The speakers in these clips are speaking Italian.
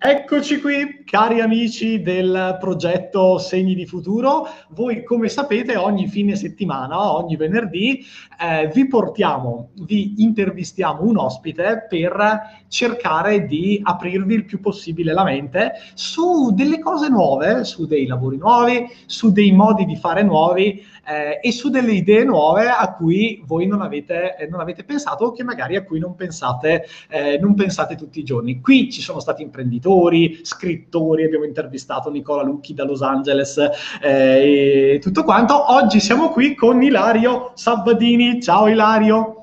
Eccoci qui, cari amici del progetto Segni di Futuro. Voi, come sapete, ogni fine settimana, ogni venerdì, eh, vi portiamo, vi intervistiamo un ospite per cercare di aprirvi il più possibile la mente su delle cose nuove, su dei lavori nuovi, su dei modi di fare nuovi eh, e su delle idee nuove a cui voi non avete, eh, non avete pensato o che magari a cui non pensate, eh, non pensate tutti i giorni. Qui ci sono stati imprenditori, scrittori, abbiamo intervistato Nicola Lucchi da Los Angeles eh, e tutto quanto. Oggi siamo qui con Ilario Sabbadini. Ciao Ilario.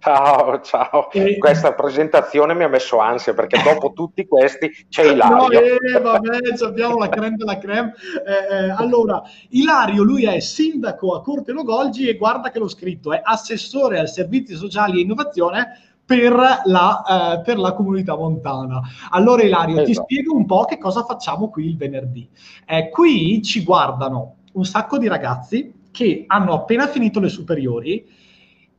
Ciao, ciao. E... Questa presentazione mi ha messo ansia perché dopo tutti questi c'è Ilario. No, eh, vabbè, abbiamo la creme della creme. Eh, eh, allora, Ilario, lui è sindaco a Corte Logolgi e guarda che l'ho scritto, è assessore al servizi sociali e innovazione per la, eh, per la, comunità montana. Allora Ilario, esatto. ti spiego un po' che cosa facciamo qui il venerdì. Eh, qui ci guardano un sacco di ragazzi che hanno appena finito le superiori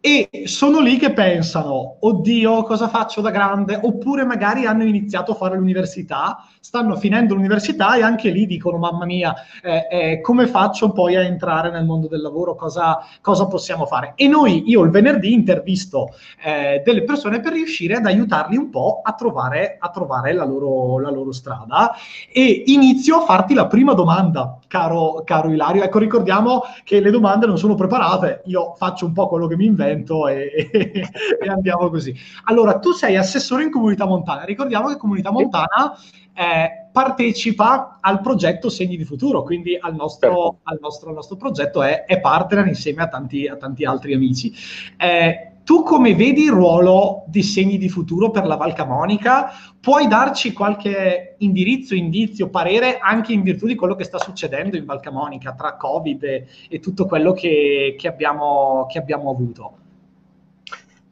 e sono lì che pensano, oddio, cosa faccio da grande? Oppure magari hanno iniziato a fare l'università, stanno finendo l'università e anche lì dicono, mamma mia, eh, eh, come faccio poi a entrare nel mondo del lavoro? Cosa, cosa possiamo fare? E noi, io il venerdì intervisto eh, delle persone per riuscire ad aiutarli un po' a trovare, a trovare la, loro, la, loro, strada e inizio a farti la prima domanda, caro, caro Ilario. Ecco, ricordiamo che le domande non sono preparate, io faccio un po' quello che mi invento evento e, e, e, andiamo così. Allora, tu sei assessore in Comunità Montana. Ricordiamo che Comunità Montana eh, partecipa al progetto Segni di Futuro, quindi al nostro, certo. al nostro, al nostro progetto è, è, partner insieme a tanti, a tanti altri amici. Eh, tu come vedi il ruolo di segni di futuro per la Val Camonica? Puoi darci qualche indirizzo, indizio, parere anche in virtù di quello che sta succedendo in Val Camonica tra Covid e, e tutto quello che, che, abbiamo, che abbiamo avuto?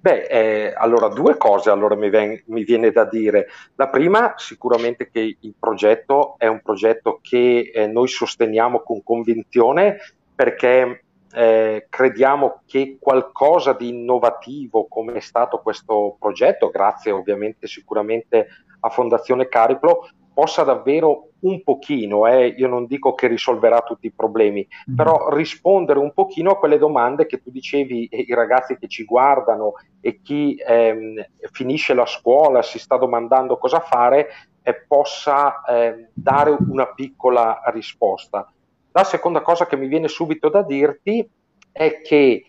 Beh, eh, allora due cose allora mi, ven- mi, viene da dire. La prima, sicuramente che il progetto è un progetto che eh, noi sosteniamo con convinzione perché eh, crediamo che qualcosa di innovativo come è stato questo progetto, grazie ovviamente sicuramente a Fondazione Cariplo, possa davvero un pochino, eh, io non dico che risolverà tutti i problemi, mm. però rispondere un pochino a quelle domande che tu dicevi, eh, i ragazzi che ci guardano e chi ehm, finisce la scuola, si sta domandando cosa fare, eh, possa ehm, dare una piccola risposta. La seconda cosa che mi viene subito da dirti è che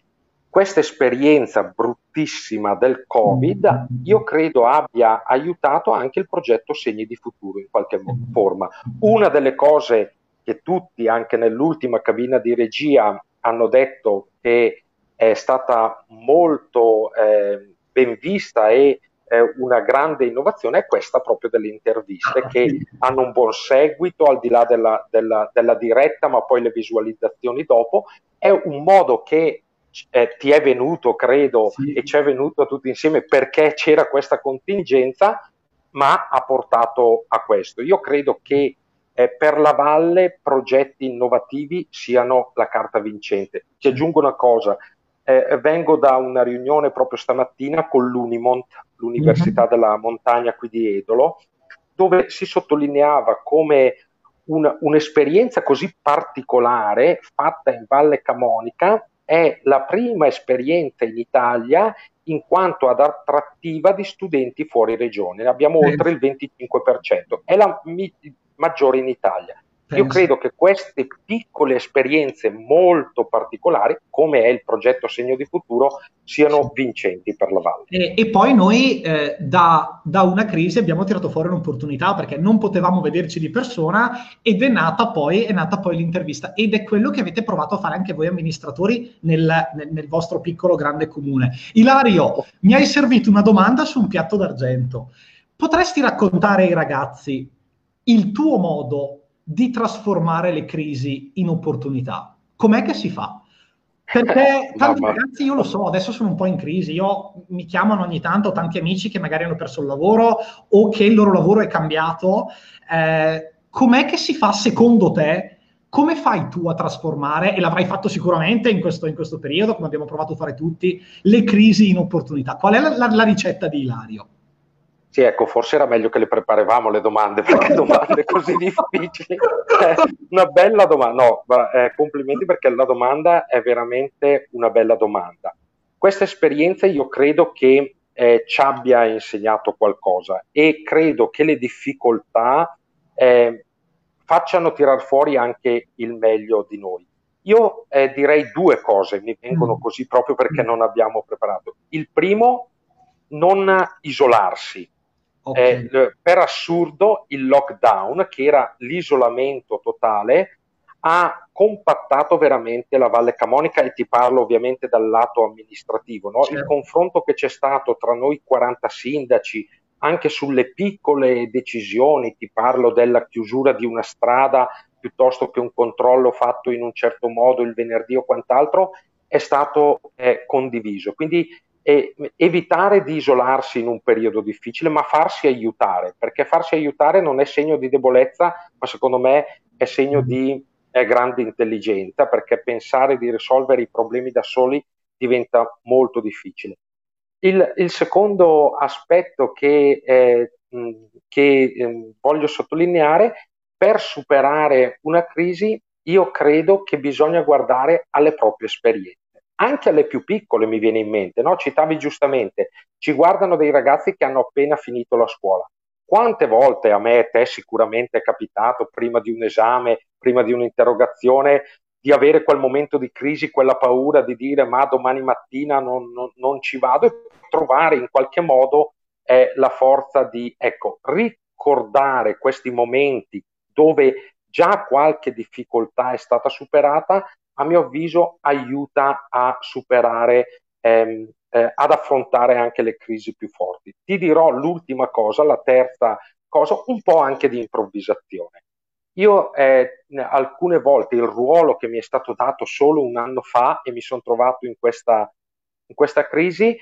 questa esperienza bruttissima del Covid, io credo abbia aiutato anche il progetto Segni di Futuro in qualche forma. Una delle cose che tutti, anche nell'ultima cabina di regia, hanno detto che è stata molto eh, ben vista e eh, una grande innovazione è questa proprio delle interviste che hanno un buon seguito al di là della, della, della diretta, ma poi le visualizzazioni dopo. È un modo che eh, ti è venuto, credo, sì. e ci è venuto a tutti insieme perché c'era questa contingenza, ma ha portato a questo. Io credo che eh, per la valle progetti innovativi siano la carta vincente. Ti aggiungo una cosa, eh, vengo da una riunione proprio stamattina con l'Unimont, l'Università mm-hmm. della Montagna qui di Edolo, dove si sottolineava come un, un'esperienza così particolare fatta in Valle Camonica è la prima esperienza in Italia in quanto ad attrattiva di studenti fuori regione. Ne abbiamo oltre il 25%, è la mi- maggiore in Italia. Io credo che queste piccole esperienze molto particolari, come è il progetto Segno di Futuro, siano vincenti per la Valle. E, e poi noi eh, da, da, una crisi abbiamo tirato fuori un'opportunità perché non potevamo vederci di persona ed è nata poi, è nata poi l'intervista ed è quello che avete provato a fare anche voi amministratori nel, nel, nel vostro piccolo grande comune. Ilario, mi hai servito una domanda su un piatto d'argento. Potresti raccontare ai ragazzi il tuo modo di trasformare le crisi in opportunità. Com'è che si fa? Perché tanti ragazzi, io lo so, adesso sono un po' in crisi, io mi chiamano ogni tanto tanti amici che magari hanno perso il lavoro o che il loro lavoro è cambiato. Eh, com'è che si fa secondo te? Come fai tu a trasformare, e l'avrai fatto sicuramente in questo, in questo periodo, come abbiamo provato a fare tutti, le crisi in opportunità? Qual è la, la, la ricetta di Ilario? Sì, ecco, forse era meglio che le preparavamo le domande, perché domande così difficili. Eh, una bella domanda, no, eh, complimenti perché la domanda è veramente una bella domanda. Questa esperienza io credo che eh, ci abbia insegnato qualcosa e credo che le difficoltà eh, facciano tirar fuori anche il meglio di noi. Io eh, direi due cose, mi vengono mm. così proprio perché non abbiamo preparato. Il primo, non isolarsi. Okay. Eh, per assurdo, il lockdown, che era l'isolamento totale, ha compattato veramente la Valle Camonica e ti parlo ovviamente dal lato amministrativo. No? Certo. Il confronto che c'è stato tra noi 40 sindaci, anche sulle piccole decisioni, ti parlo della chiusura di una strada piuttosto che un controllo fatto in un certo modo il venerdì o quant'altro, è stato eh, condiviso. Quindi eh, evitare di isolarsi in un periodo difficile, ma farsi aiutare, perché farsi aiutare non è segno di debolezza, ma secondo me è segno di eh, grande intelligenza, perché pensare di risolvere i problemi da soli diventa molto difficile. Il, il secondo aspetto che, eh, che eh, voglio sottolineare, per superare una crisi, io credo che bisogna guardare alle proprie esperienze anche alle più piccole mi viene in mente, no? citavi giustamente, ci guardano dei ragazzi che hanno appena finito la scuola. Quante volte a me e te sicuramente è capitato prima di un esame, prima di un'interrogazione, di avere quel momento di crisi, quella paura di dire ma domani mattina non, non, non ci vado e trovare in qualche modo eh, la forza di ecco, ricordare questi momenti dove già qualche difficoltà è stata superata a mio avviso aiuta a superare, ehm, eh, ad affrontare anche le crisi più forti. Ti dirò l'ultima cosa, la terza cosa, un po' anche di improvvisazione. Io eh, alcune volte il ruolo che mi è stato dato solo un anno fa e mi sono trovato in questa, in questa crisi,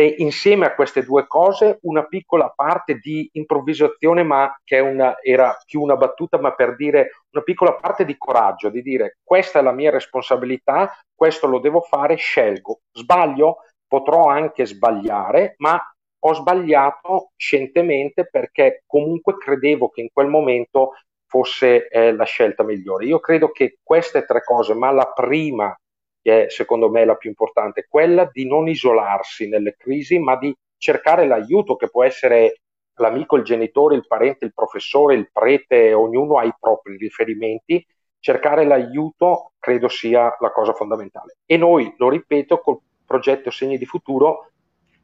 e insieme a queste due cose una piccola parte di improvvisazione, ma che una, era più una battuta, ma per dire una piccola parte di coraggio, di dire questa è la mia responsabilità, questo lo devo fare, scelgo. Sbaglio, potrò anche sbagliare, ma ho sbagliato scientemente perché comunque credevo che in quel momento fosse eh, la scelta migliore. Io credo che queste tre cose, ma la prima che è secondo me la più importante, quella di non isolarsi nelle crisi, ma di cercare l'aiuto che può essere l'amico, il genitore, il parente, il professore, il prete, ognuno ha i propri riferimenti, cercare l'aiuto credo sia la cosa fondamentale. E noi, lo ripeto, col progetto Segni di Futuro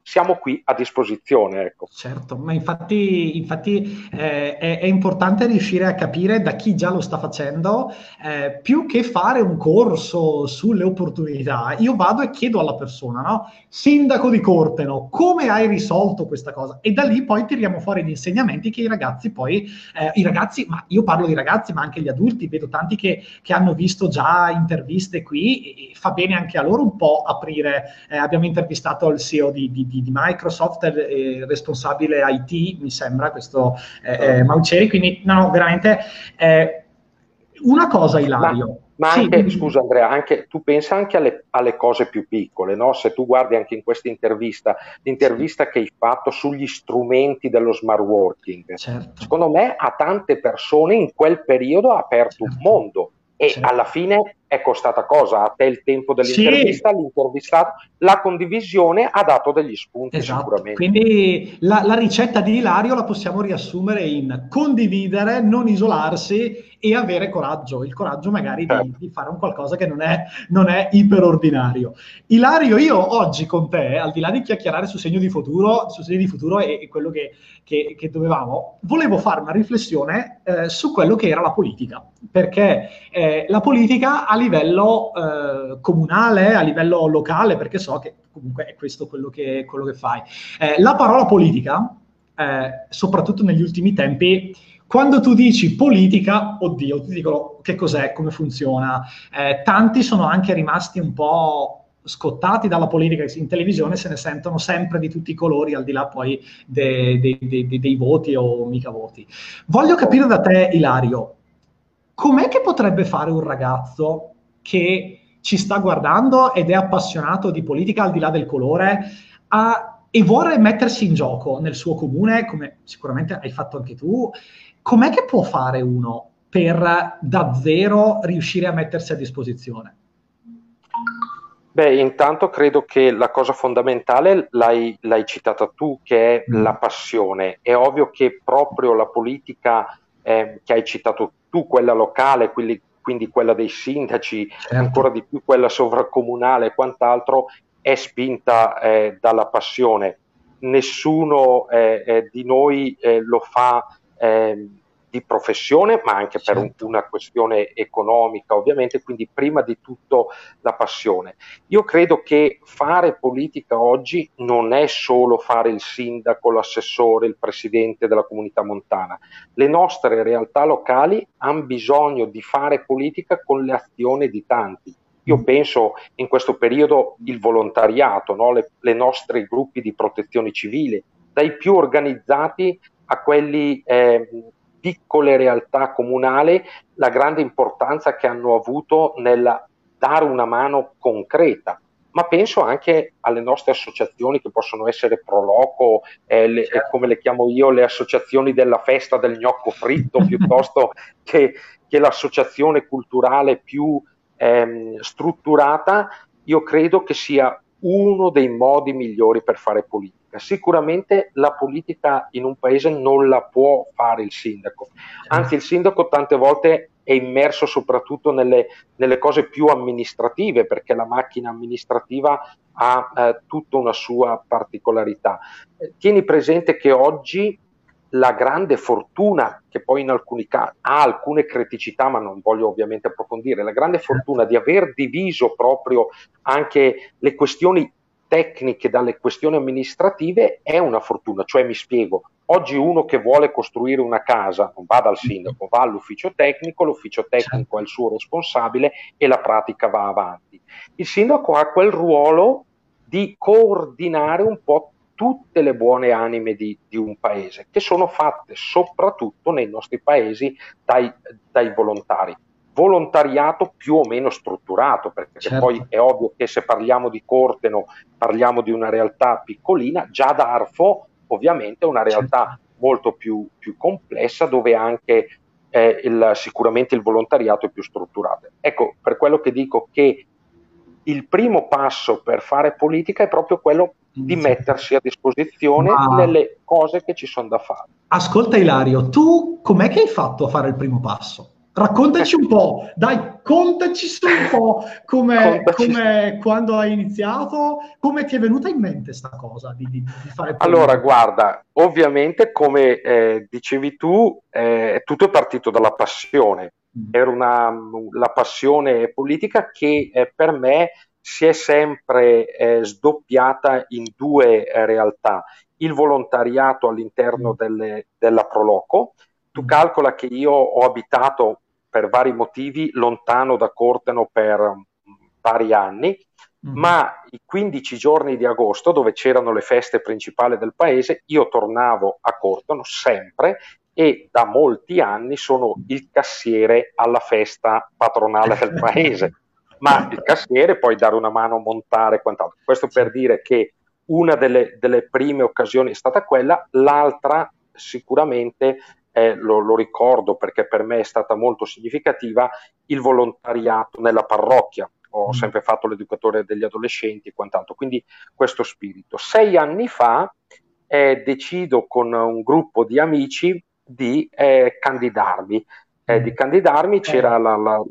siamo qui a disposizione. Ecco. Certo, ma infatti, infatti eh, è, è, importante riuscire a capire da chi già lo sta facendo, eh, più che fare un corso sulle opportunità, io vado e chiedo alla persona, no? Sindaco di Corteno, come hai risolto questa cosa? E da lì poi tiriamo fuori gli insegnamenti che i ragazzi poi, eh, i ragazzi, ma io parlo di ragazzi, ma anche gli adulti, vedo tanti che, che hanno visto già interviste qui, e fa bene anche a loro un po' aprire, eh, abbiamo intervistato il CEO di, di di, di Microsoft, eh, responsabile IT, mi sembra, questo eh, eh, Mauceri, quindi no, veramente eh, una cosa Ilario. Ma, ma sì, anche, scusa Andrea, anche, tu pensa anche alle, alle cose più piccole, no? se tu guardi anche in questa intervista, l'intervista sì. che hai fatto sugli strumenti dello smart working, certo. secondo me a tante persone in quel periodo ha aperto certo. un mondo e certo. alla fine è costata cosa? A te il tempo dell'intervista, sì. l'intervistato, la condivisione ha dato degli spunti esatto. sicuramente. Quindi la, la, ricetta di Ilario la possiamo riassumere in condividere, non isolarsi e avere coraggio, il coraggio magari certo. di, di, fare un qualcosa che non è, non è iperordinario. Ilario, io oggi con te, al di là di chiacchierare su segno di futuro, su segno di futuro e, e quello che, che, che, dovevamo, volevo fare una riflessione eh, su quello che era la politica, perché eh, la politica livello eh, comunale, a livello locale, perché so che comunque è questo quello che, quello che fai. Eh, la parola politica, eh, soprattutto negli ultimi tempi, quando tu dici politica, oddio, ti dicono che cos'è, come funziona. Eh, tanti sono anche rimasti un po' scottati dalla politica in televisione se ne sentono sempre di tutti i colori al di là poi dei, dei, dei, dei voti o mica voti. Voglio capire da te, Ilario, com'è che potrebbe fare un ragazzo che ci sta guardando ed è appassionato di politica al di là del colore a e vuole mettersi in gioco nel suo comune, come sicuramente hai fatto anche tu, com'è che può fare uno per davvero riuscire a mettersi a disposizione? Beh, intanto credo che la cosa fondamentale l'hai, l'hai citata tu, che è mm. la passione. È ovvio che proprio la politica eh, che hai citato tu, quella locale, quindi, quindi quella dei sindaci, certo. ancora di più quella sovracomunale e quant'altro, è spinta eh, dalla passione. Nessuno eh, eh di noi eh, lo fa ehm, di professione, ma anche per certo. un, una questione economica, ovviamente, quindi prima di tutto la passione. Io credo che fare politica oggi non è solo fare il sindaco, l'assessore, il presidente della comunità montana. Le nostre realtà locali hanno bisogno di fare politica con le azioni di tanti. Io mm. penso in questo periodo il volontariato, no? le, le nostre gruppi di protezione civile, dai più organizzati a quelli eh, piccole realtà comunali la grande importanza che hanno avuto nel dare una mano concreta ma penso anche alle nostre associazioni che possono essere Proloco, eh, le, certo. come le chiamo io, le associazioni della festa del gnocco fritto, piuttosto che, che, l'associazione culturale più ehm, strutturata, io credo che sia uno dei modi migliori per fare politica. Sicuramente la politica in un paese non la può fare il sindaco, anzi il sindaco tante volte è immerso soprattutto nelle, nelle cose più amministrative perché la macchina amministrativa ha eh, tutta una sua particolarità. Eh, tieni presente che oggi la grande fortuna, che poi in alcuni casi ha alcune criticità, ma non voglio ovviamente approfondire, la grande fortuna di aver diviso proprio anche le questioni tecniche dalle questioni amministrative è una fortuna, cioè mi spiego, oggi uno che vuole costruire una casa non va dal sindaco, va all'ufficio tecnico, l'ufficio tecnico è il suo responsabile e la pratica va avanti. Il sindaco ha quel ruolo di coordinare un po' tutte le buone anime di, di, un paese, che sono fatte soprattutto nei nostri paesi dai, dai volontari. Volontariato più o meno strutturato, perché certo. poi è ovvio che se parliamo di Corteno parliamo di una realtà piccolina, già Darfo ovviamente è una realtà certo. molto più, più, complessa dove anche eh, il, sicuramente il volontariato è più strutturato. Ecco, per quello che dico che il primo passo per fare politica è proprio quello di mettersi a disposizione Ma... nelle cose che ci sono da fare. Ascolta Ilario, tu com'è che hai fatto a fare il primo passo? Raccontaci un po', dai, contaci su un po' come, come quando hai iniziato, come ti è venuta in mente questa cosa di, di, di? Allora, guarda, ovviamente come eh, dicevi tu, eh, tutto è partito dalla passione. Mm. Era una, la passione politica che eh, per me si è sempre eh, sdoppiata in due eh, realtà. Il volontariato all'interno mm. delle, della Proloco. Tu mm. calcola che io ho abitato per vari motivi lontano da Corteno per um, vari anni, mm. ma i 15 giorni di agosto, dove c'erano le feste principali del paese, io tornavo a Corteno sempre e da molti anni sono il cassiere alla festa patronale del paese ma il cassiere puoi dare una mano a montare quant'altro. Questo per dire che una delle, delle prime occasioni è stata quella, l'altra sicuramente eh, lo, lo, ricordo perché per me è stata molto significativa, il volontariato nella parrocchia. Ho mm. sempre fatto l'educatore degli adolescenti e quant'altro, quindi questo spirito. Sei anni fa eh, decido con un gruppo di amici di eh, candidarmi. Eh, di candidarmi c'era la, la,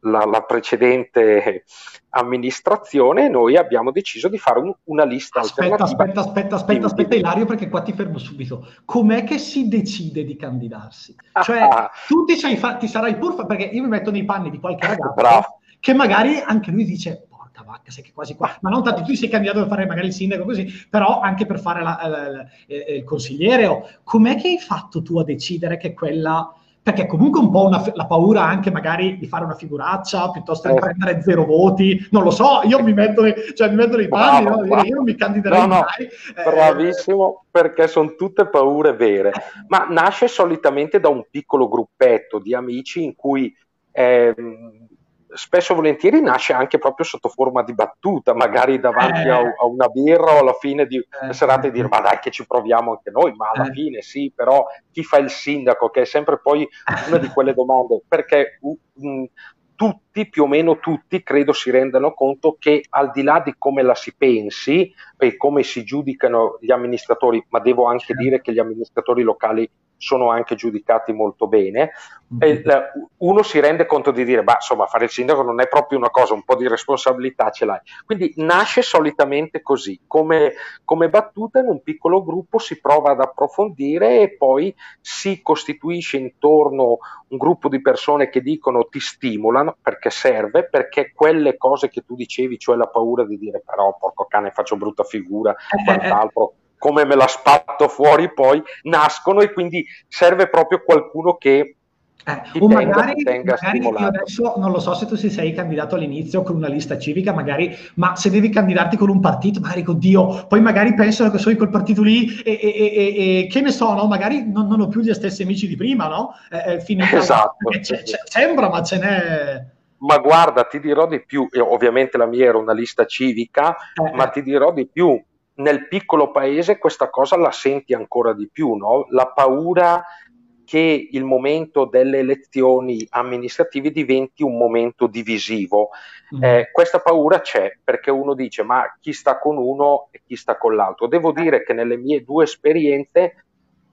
la, la, precedente amministrazione, noi abbiamo deciso di fare un, una lista aspetta, Aspetta, aspetta, aspetta, aspetta, Ilario, perché qua ti fermo subito. Com'è che si decide di candidarsi? Cioè, ah, tu ti, sei fa- ti sarai pur fa- perché io mi metto nei panni di qualche ragazzo bravo. che magari anche lui dice porca vacca, sei che quasi qua, ma non tanto tu sei candidato per fare magari il sindaco così, però anche per fare la, la, la, il consigliere. O... Com'è che hai fatto tu a decidere che quella perché comunque un po' una, la paura anche magari di fare una figuraccia piuttosto che eh. prendere zero voti, non lo so, io mi metto nei, cioè, mi metto nei panni, no? io non mi candiderei no, no, mai. Eh. Bravissimo, perché sono tutte paure vere, ma nasce solitamente da un piccolo gruppetto di amici in cui eh, spesso e volentieri nasce anche proprio sotto forma di battuta, magari davanti eh. a, a, una birra o alla fine di una eh. serata e dire ma dai che ci proviamo anche noi, ma alla eh. fine sì, però chi fa il sindaco, che è sempre poi una di quelle domande, perché um, tutti, più o meno tutti, credo si rendano conto che al di là di come la si pensi e come si giudicano gli amministratori, ma devo anche dire che gli amministratori locali sono anche giudicati molto bene, mm-hmm. uno si rende conto di dire, bah, insomma, fare il sindaco non è proprio una cosa, un po' di responsabilità ce l'hai. Quindi nasce solitamente così, come, come battuta in un piccolo gruppo si prova ad approfondire e poi si costituisce intorno un gruppo di persone che dicono ti stimolano perché serve, perché quelle cose che tu dicevi, cioè la paura di dire però porco cane faccio brutta figura, e eh, eh, eh. quant'altro come me la spatto fuori poi, nascono e quindi serve proprio qualcuno che eh, o tenga, magari, tenga magari adesso non lo so se tu si sei candidato all'inizio con una lista civica, magari, ma se devi candidarti con un partito, magari con Dio, poi magari pensano che sono quel partito lì e, e, e, e che ne so, no? magari non, non, ho più gli stessi amici di prima, no? Eh, eh esatto. C- c- sembra, ma ce n'è. Ma guarda, ti dirò di più, ovviamente la mia era una lista civica, eh, ma eh. ti dirò di più, nel piccolo paese questa cosa la senti ancora di più, no? la paura che il momento delle elezioni amministrative diventi un momento divisivo. Mm. Eh, questa paura c'è perché uno dice ma chi sta con uno e chi sta con l'altro. Devo dire che nelle mie due esperienze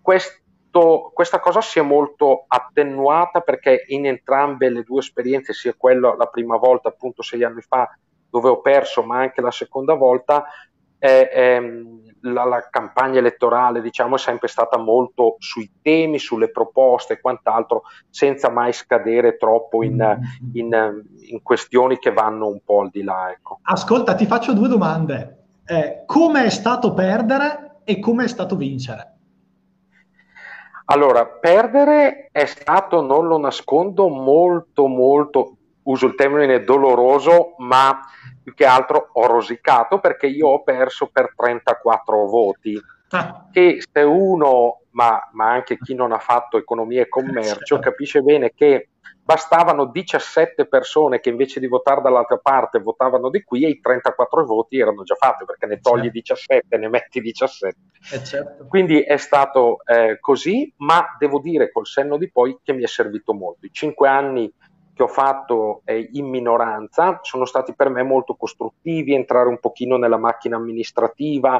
questo, questa cosa si è molto attenuata perché in entrambe le due esperienze, sia quella la prima volta appunto sei anni fa dove ho perso, ma anche la seconda volta, eh, ehm, la, la, campagna elettorale diciamo, è sempre stata molto sui temi, sulle proposte e quant'altro, senza mai scadere troppo in, mm. in, in questioni che vanno un po' al di là. Ecco. Ascolta, ti faccio due domande. Eh, come è stato perdere e come è stato vincere? Allora, perdere è stato, non lo nascondo, molto, molto, uso il termine doloroso, ma più che altro ho rosicato perché io ho perso per 34 voti. Ah. Che se uno, ma, ma, anche chi non ha fatto economia e commercio, certo. capisce bene che bastavano 17 persone che invece di votare dall'altra parte votavano di qui e i 34 voti erano già fatti perché ne togli certo. 17, ne metti 17. Eh certo. Quindi è stato eh, così, ma devo dire col senno di poi che mi è servito molto. I 5 anni che ho fatto eh, in minoranza sono stati per me molto costruttivi, entrare un pochino nella macchina amministrativa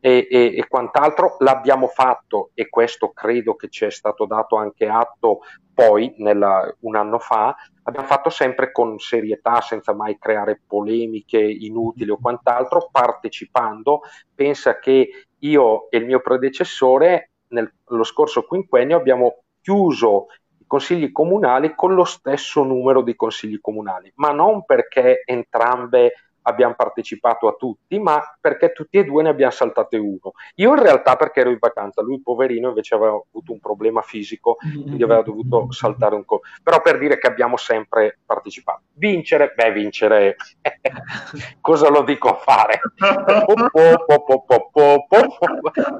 e, e, e quant'altro. L'abbiamo fatto e questo credo che ci è stato dato anche atto poi nella, un anno fa, abbiamo fatto sempre con serietà, senza mai creare polemiche inutili o quant'altro, partecipando. Pensa che io e il mio predecessore nello scorso quinquennio abbiamo chiuso consigli comunali con lo stesso numero di consigli comunali, ma non perché entrambe abbiamo partecipato a tutti, ma perché tutti e due ne abbiamo saltate uno. Io in realtà perché ero in vacanza, lui poverino invece aveva avuto un problema fisico, quindi aveva dovuto saltare un colpo. Però per dire che abbiamo sempre partecipato. Vincere, beh vincere, cosa lo dico fare?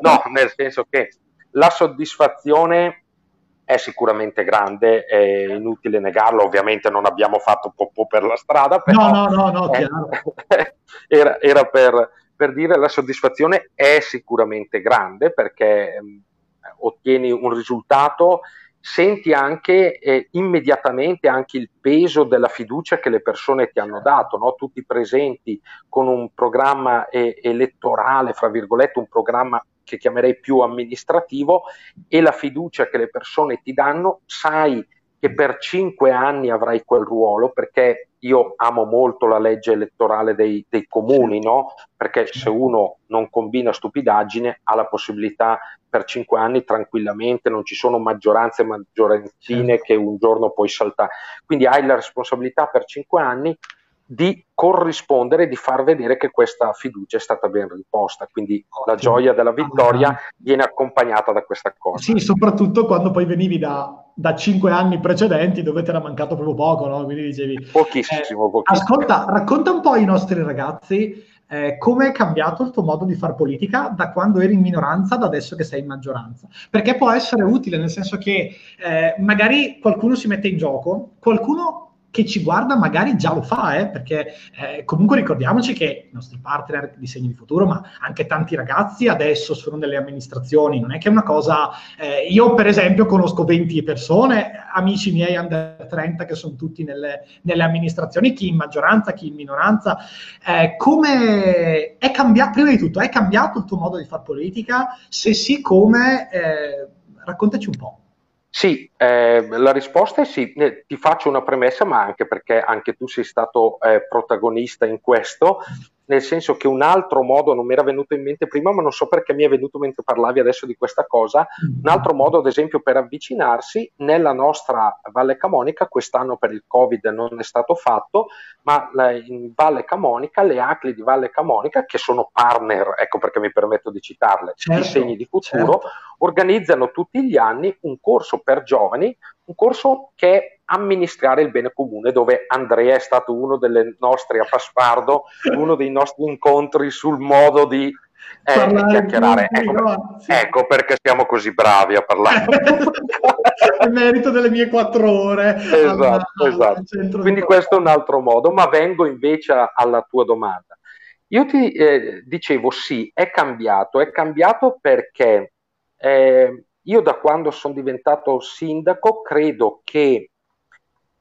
no, nel senso che la soddisfazione è sicuramente grande, è inutile negarlo, ovviamente non abbiamo fatto popò per la strada, però no, no, no, no eh, era, era per, per, dire la soddisfazione è sicuramente grande perché eh, ottieni un risultato, senti anche eh, immediatamente anche il peso della fiducia che le persone ti hanno dato, no? tutti presenti con un programma eh, elettorale, fra virgolette, un programma che chiamerei più amministrativo e la fiducia che le persone ti danno, sai che per cinque anni avrai quel ruolo perché io amo molto la legge elettorale dei, dei comuni, no? Perché se uno non combina stupidaggine ha la possibilità per cinque anni tranquillamente, non ci sono maggioranze maggioranzine che un giorno puoi saltare. Quindi hai la responsabilità per cinque anni di corrispondere di far vedere che questa fiducia è stata ben riposta. Quindi la gioia della vittoria viene accompagnata da questa cosa. Sì, soprattutto quando poi venivi da, da cinque anni precedenti dove ti era mancato proprio poco, no? Quindi dicevi... Pochissimo, eh, pochissimo. Ascolta, racconta un po' ai nostri ragazzi eh, come è cambiato il tuo modo di fare politica da quando eri in minoranza ad adesso che sei in maggioranza? Perché può essere utile, nel senso che eh, magari qualcuno si mette in gioco, qualcuno che ci guarda magari già lo fa, eh, perché eh, comunque ricordiamoci che i nostri partner di Segni di Futuro, ma anche tanti ragazzi adesso sono nelle amministrazioni, non è che è una cosa... Eh, io per esempio conosco 20 persone, amici miei under 30 che sono tutti nelle, nelle amministrazioni, chi in maggioranza, chi in minoranza. Eh, come è cambiato, prima di tutto, è cambiato il tuo modo di fare politica? Se sì, come? Eh, raccontaci un po'. Sì, eh, la risposta è sì. Eh, ti faccio una premessa, ma anche perché anche tu sei stato eh, protagonista in questo nel senso che un altro modo non mi era venuto in mente prima, ma non so perché mi è venuto mentre parlavi adesso di questa cosa, un altro modo ad esempio per avvicinarsi nella nostra Valle Camonica, quest'anno per il Covid non è stato fatto, ma in Valle Camonica, le ACLI di Valle Camonica, che sono partner, ecco perché mi permetto di citarle, certo, di segni di futuro, certo. organizzano tutti gli anni un corso per giovani, un corso che è amministrare il bene comune, dove Andrea è stato uno delle nostre a Paspardo, uno dei nostri incontri sul modo di eh, chiacchierare. Ecco, ecco, perché siamo così bravi a parlare. È merito delle mie quattro ore. Esatto, alla, esatto. Quindi questo è un altro modo, ma vengo invece alla tua domanda. Io ti eh, dicevo sì, è cambiato, è cambiato perché eh, io da quando sono diventato sindaco credo che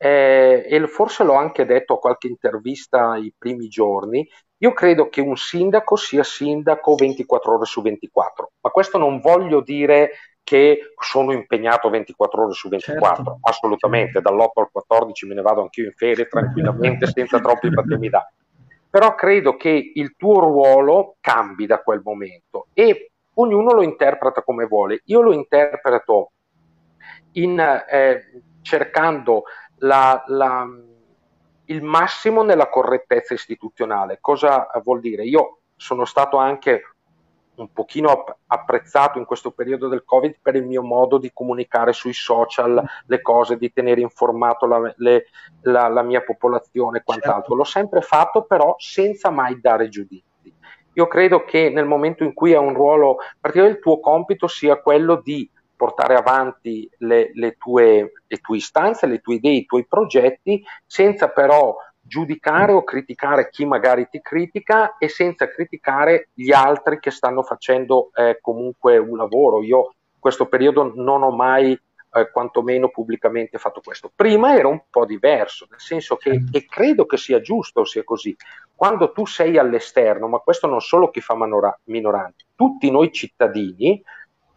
eh, e forse l'ho anche detto a qualche intervista i primi giorni, io credo che un sindaco sia sindaco 24 ore su 24, ma questo non voglio dire che sono impegnato 24 ore su 24, certo. assolutamente, certo. dall'8 al 14 me ne vado anch'io in ferie tranquillamente senza troppi paternità. Però credo che il tuo ruolo cambi da quel momento e ognuno lo interpreta come vuole. Io lo interpreto in, eh, cercando la, la, il massimo nella correttezza istituzionale. Cosa vuol dire? Io sono stato anche un pochino apprezzato in questo periodo del Covid per il mio modo di comunicare sui social le cose, di tenere informato la, le, la, la mia popolazione e quant'altro. Certo. L'ho sempre fatto però senza mai dare giudizi. Io credo che nel momento in cui hai un ruolo, praticamente il tuo compito sia quello di portare avanti le, le, tue, le tue istanze, le tue idee, i tuoi progetti, senza però giudicare o criticare chi magari ti critica e senza criticare gli altri che stanno facendo eh, comunque un lavoro. Io in questo periodo non ho mai eh, quantomeno pubblicamente fatto questo. Prima era un po' diverso, nel senso che, e credo che sia giusto sia così, quando tu sei all'esterno, ma questo non solo chi fa manora- minoranti, tutti noi cittadini,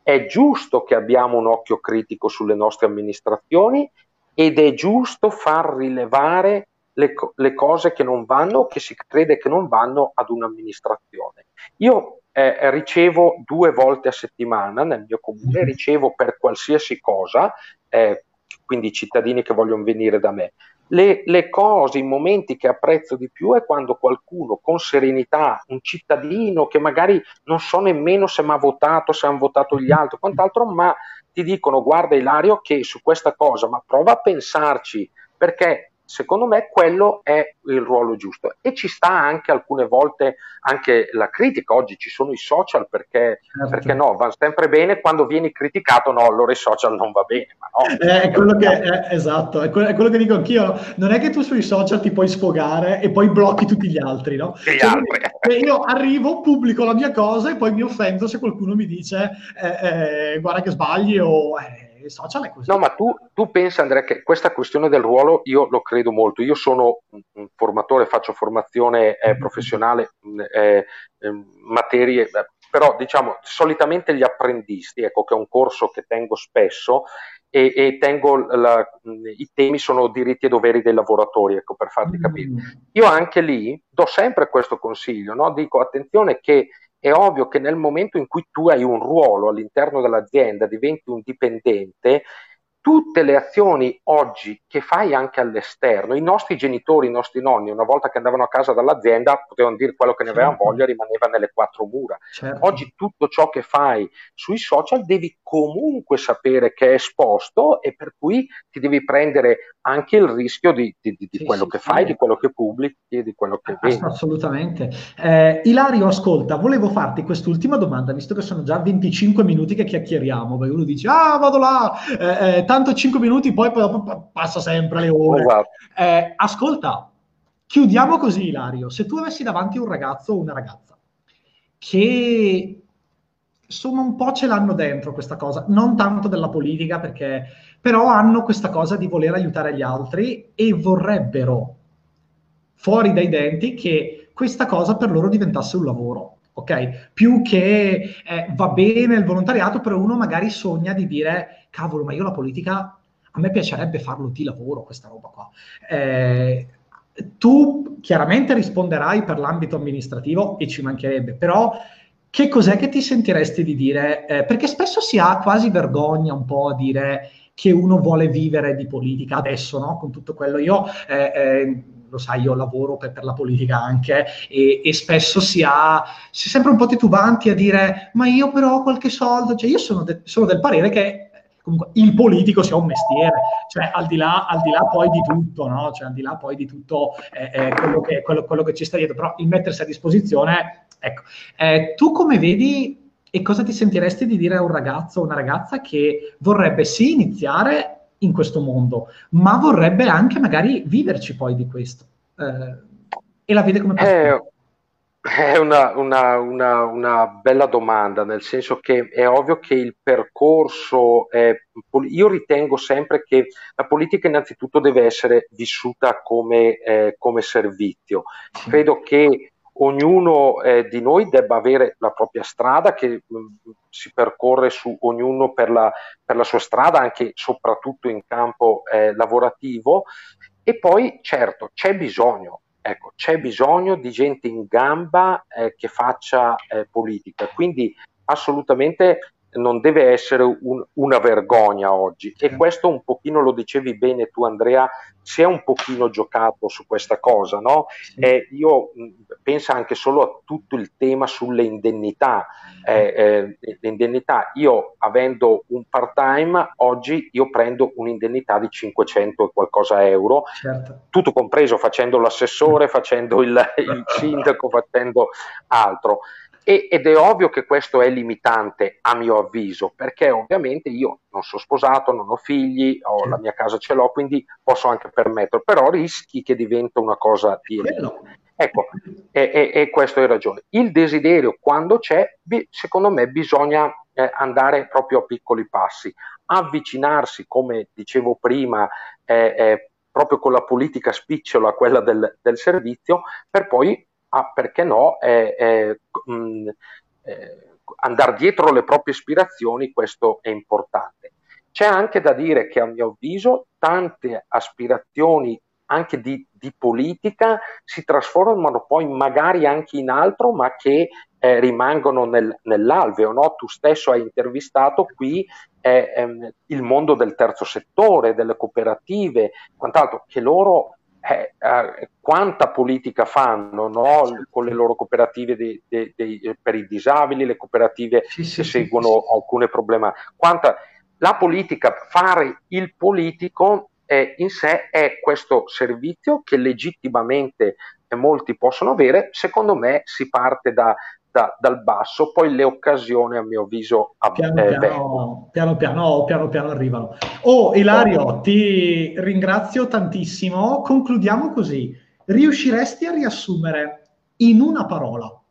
è giusto che abbiamo un occhio critico sulle nostre amministrazioni ed è giusto far rilevare le, le cose che non vanno che si crede che non vanno ad un'amministrazione. Io eh, ricevo due volte a settimana nel mio comune, ricevo per qualsiasi cosa, eh, quindi cittadini che vogliono venire da me, le, le, cose, i momenti che apprezzo di più è quando qualcuno con serenità, un cittadino che magari non so nemmeno se mi ha votato, se hanno votato gli altri, quant'altro, ma ti dicono guarda Ilario che su questa cosa, ma prova a pensarci, perché secondo me quello è il ruolo giusto. E ci sta anche alcune volte anche la critica. Oggi ci sono i social perché, certo. perché no va sempre bene. Quando vieni criticato no allora i social non va bene ma no. Eh, è quello che è, esatto è quello, è quello, che dico anch'io. Non è che tu sui social ti puoi sfogare e poi blocchi tutti gli altri no? Gli cioè, altri. io arrivo pubblico la mia cosa e poi mi offendo se qualcuno mi dice eh, eh, guarda che sbagli o eh, social è così. No, ma tu, tu pensa Andrea che questa questione del ruolo io lo credo molto. Io sono un formatore, faccio formazione eh, mm-hmm. professionale, mm, eh, eh, materie, però diciamo solitamente gli apprendisti, ecco che è un corso che tengo spesso e, e tengo la, mm, i temi sono diritti e doveri dei lavoratori, ecco per farti capire. Mm. Io anche lì do sempre questo consiglio, no? dico attenzione che è ovvio che nel momento in cui tu hai un ruolo all'interno dell'azienda, diventi un dipendente, tutte le azioni oggi che fai anche all'esterno, i nostri genitori, i nostri nonni, una volta che andavano a casa dall'azienda, potevano dire quello che ne avevano certo. voglia, rimaneva nelle quattro mura. Certo. Oggi tutto ciò che fai sui social devi comunque sapere che è esposto e per cui ti devi prendere anche il rischio di, di, di, sì, quello sì, che sì. fai, di quello che pubblichi e di quello che vedi. Assolutamente. Eh, Ilario, ascolta, volevo farti quest'ultima domanda, visto che sono già 25 minuti che chiacchieriamo, perché uno dice, ah, vado là, eh, eh, tanto 5 minuti, poi, passa sempre le ore. Esatto. Eh, ascolta, chiudiamo così, Ilario. Se tu avessi davanti un ragazzo o una ragazza che insomma un po' ce l'hanno dentro questa cosa, non tanto della politica, perché però hanno questa cosa di voler aiutare gli altri e vorrebbero fuori dai denti che questa cosa per loro diventasse un lavoro ok? Più che eh, va bene il volontariato, però uno magari sogna di dire, cavolo, ma io la politica, a me piacerebbe farlo di lavoro, questa roba qua. Eh, tu chiaramente risponderai per l'ambito amministrativo e ci mancherebbe, però che cos'è che ti sentiresti di dire? Eh, perché spesso si ha quasi vergogna un po' a dire che uno vuole vivere di politica adesso, no? Con tutto quello. Io eh, eh, lo sai, io lavoro per, per la politica anche e, e, spesso si ha, si è sempre un po' titubanti a dire ma io però ho qualche soldo, cioè io sono, de- sono del parere che comunque il politico sia un mestiere, cioè al di là, al di là poi di tutto, no? cioè al di là poi di tutto eh, eh, quello, che, quello, quello, che, ci sta dietro, però il mettersi a disposizione, ecco, eh, tu come vedi e cosa ti sentiresti di dire a un ragazzo o una ragazza che vorrebbe sì iniziare in questo mondo, ma vorrebbe anche magari viverci poi di questo. Eh, e la vede come è, è una, una, una, una, bella domanda, nel senso che è ovvio che il percorso, è, io ritengo sempre che la politica innanzitutto deve essere vissuta come, eh, come servizio. Credo che ognuno eh, di noi debba avere la propria strada che si percorre su ognuno per la, per la, sua strada, anche e soprattutto in campo eh, lavorativo. E poi certo c'è bisogno, ecco, c'è bisogno di gente in gamba eh, che faccia eh, politica. Quindi assolutamente non deve essere un, una vergogna oggi. E questo un pochino lo dicevi bene tu Andrea si è un pochino giocato su questa cosa no? Eh, io penso anche solo a tutto il tema sulle indennità. Eh, eh, l'indennità io avendo un part time oggi io prendo un'indennità di 500 e qualcosa euro certo. tutto compreso facendo l'assessore facendo il, il sindaco facendo altro e, ed è ovvio che questo è limitante a mio avviso, perché ovviamente io non sono sposato, non ho figli, ho la mia casa ce l'ho, quindi posso anche permetterlo, però rischi che diventa una cosa di Ecco, e, e, e questo è ragione. Il desiderio, quando c'è, secondo me bisogna eh, andare proprio a piccoli passi, avvicinarsi, come dicevo prima, eh, eh, proprio con la politica spicciola, quella del, del servizio, per poi a, perché no, eh, eh, mh, eh, andare dietro le proprie ispirazioni, questo è importante. C'è anche da dire che a mio avviso tante aspirazioni anche di, di politica si trasformano poi magari anche in altro, ma che eh, rimangono nel, nell'alveo. No? Tu stesso hai intervistato qui eh, ehm, il mondo del terzo settore, delle cooperative, quant'altro, che loro eh, eh, quanta politica fanno no? con le loro cooperative di, di, di, per i disabili, le cooperative sì, sì, che seguono sì, alcune problematiche. Quanta, la politica, fare il politico eh, in sé è questo servizio che legittimamente molti possono avere, secondo me si parte da, da, dal basso, poi le occasioni a mio avviso piano, eh, piano, piano, piano, piano, piano arrivano. Oh Ilario, ti ringrazio tantissimo. Concludiamo così. Riusciresti a riassumere in una parola,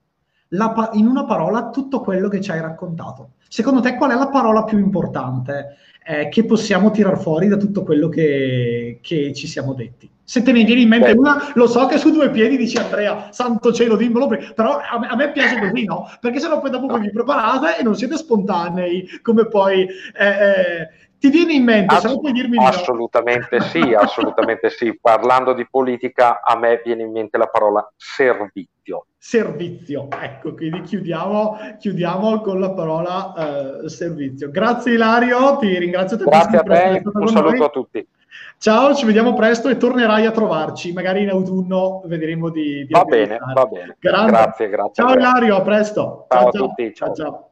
la, in una parola tutto quello che ci hai raccontato? Secondo te qual è la parola più importante eh, che possiamo tirar fuori da tutto quello che, che ci siamo detti? Se te ne viene in mente Beh. una, lo so che su due piedi dici Andrea, santo cielo, dimmelo, però a me, a me piace così, no? Perché sennò poi dopo vi preparate e non siete spontanei, come poi... Eh, eh, ti viene in mente, Ass- se puoi dirmi di Assolutamente no. sì, assolutamente sì. Parlando di politica, a me viene in mente la parola servizio. Servizio, ecco, quindi chiudiamo, chiudiamo con la parola uh, servizio. Grazie Ilario, ti ringrazio tantissimo. Grazie a te, un saluto noi. a tutti. Ciao, ci vediamo presto e tornerai a trovarci, magari in autunno vedremo di... di va bene, va bene. Grande. Grazie, grazie. Ciao Ilario, a presto. Ciao, ciao a tutti. ciao. ciao. ciao.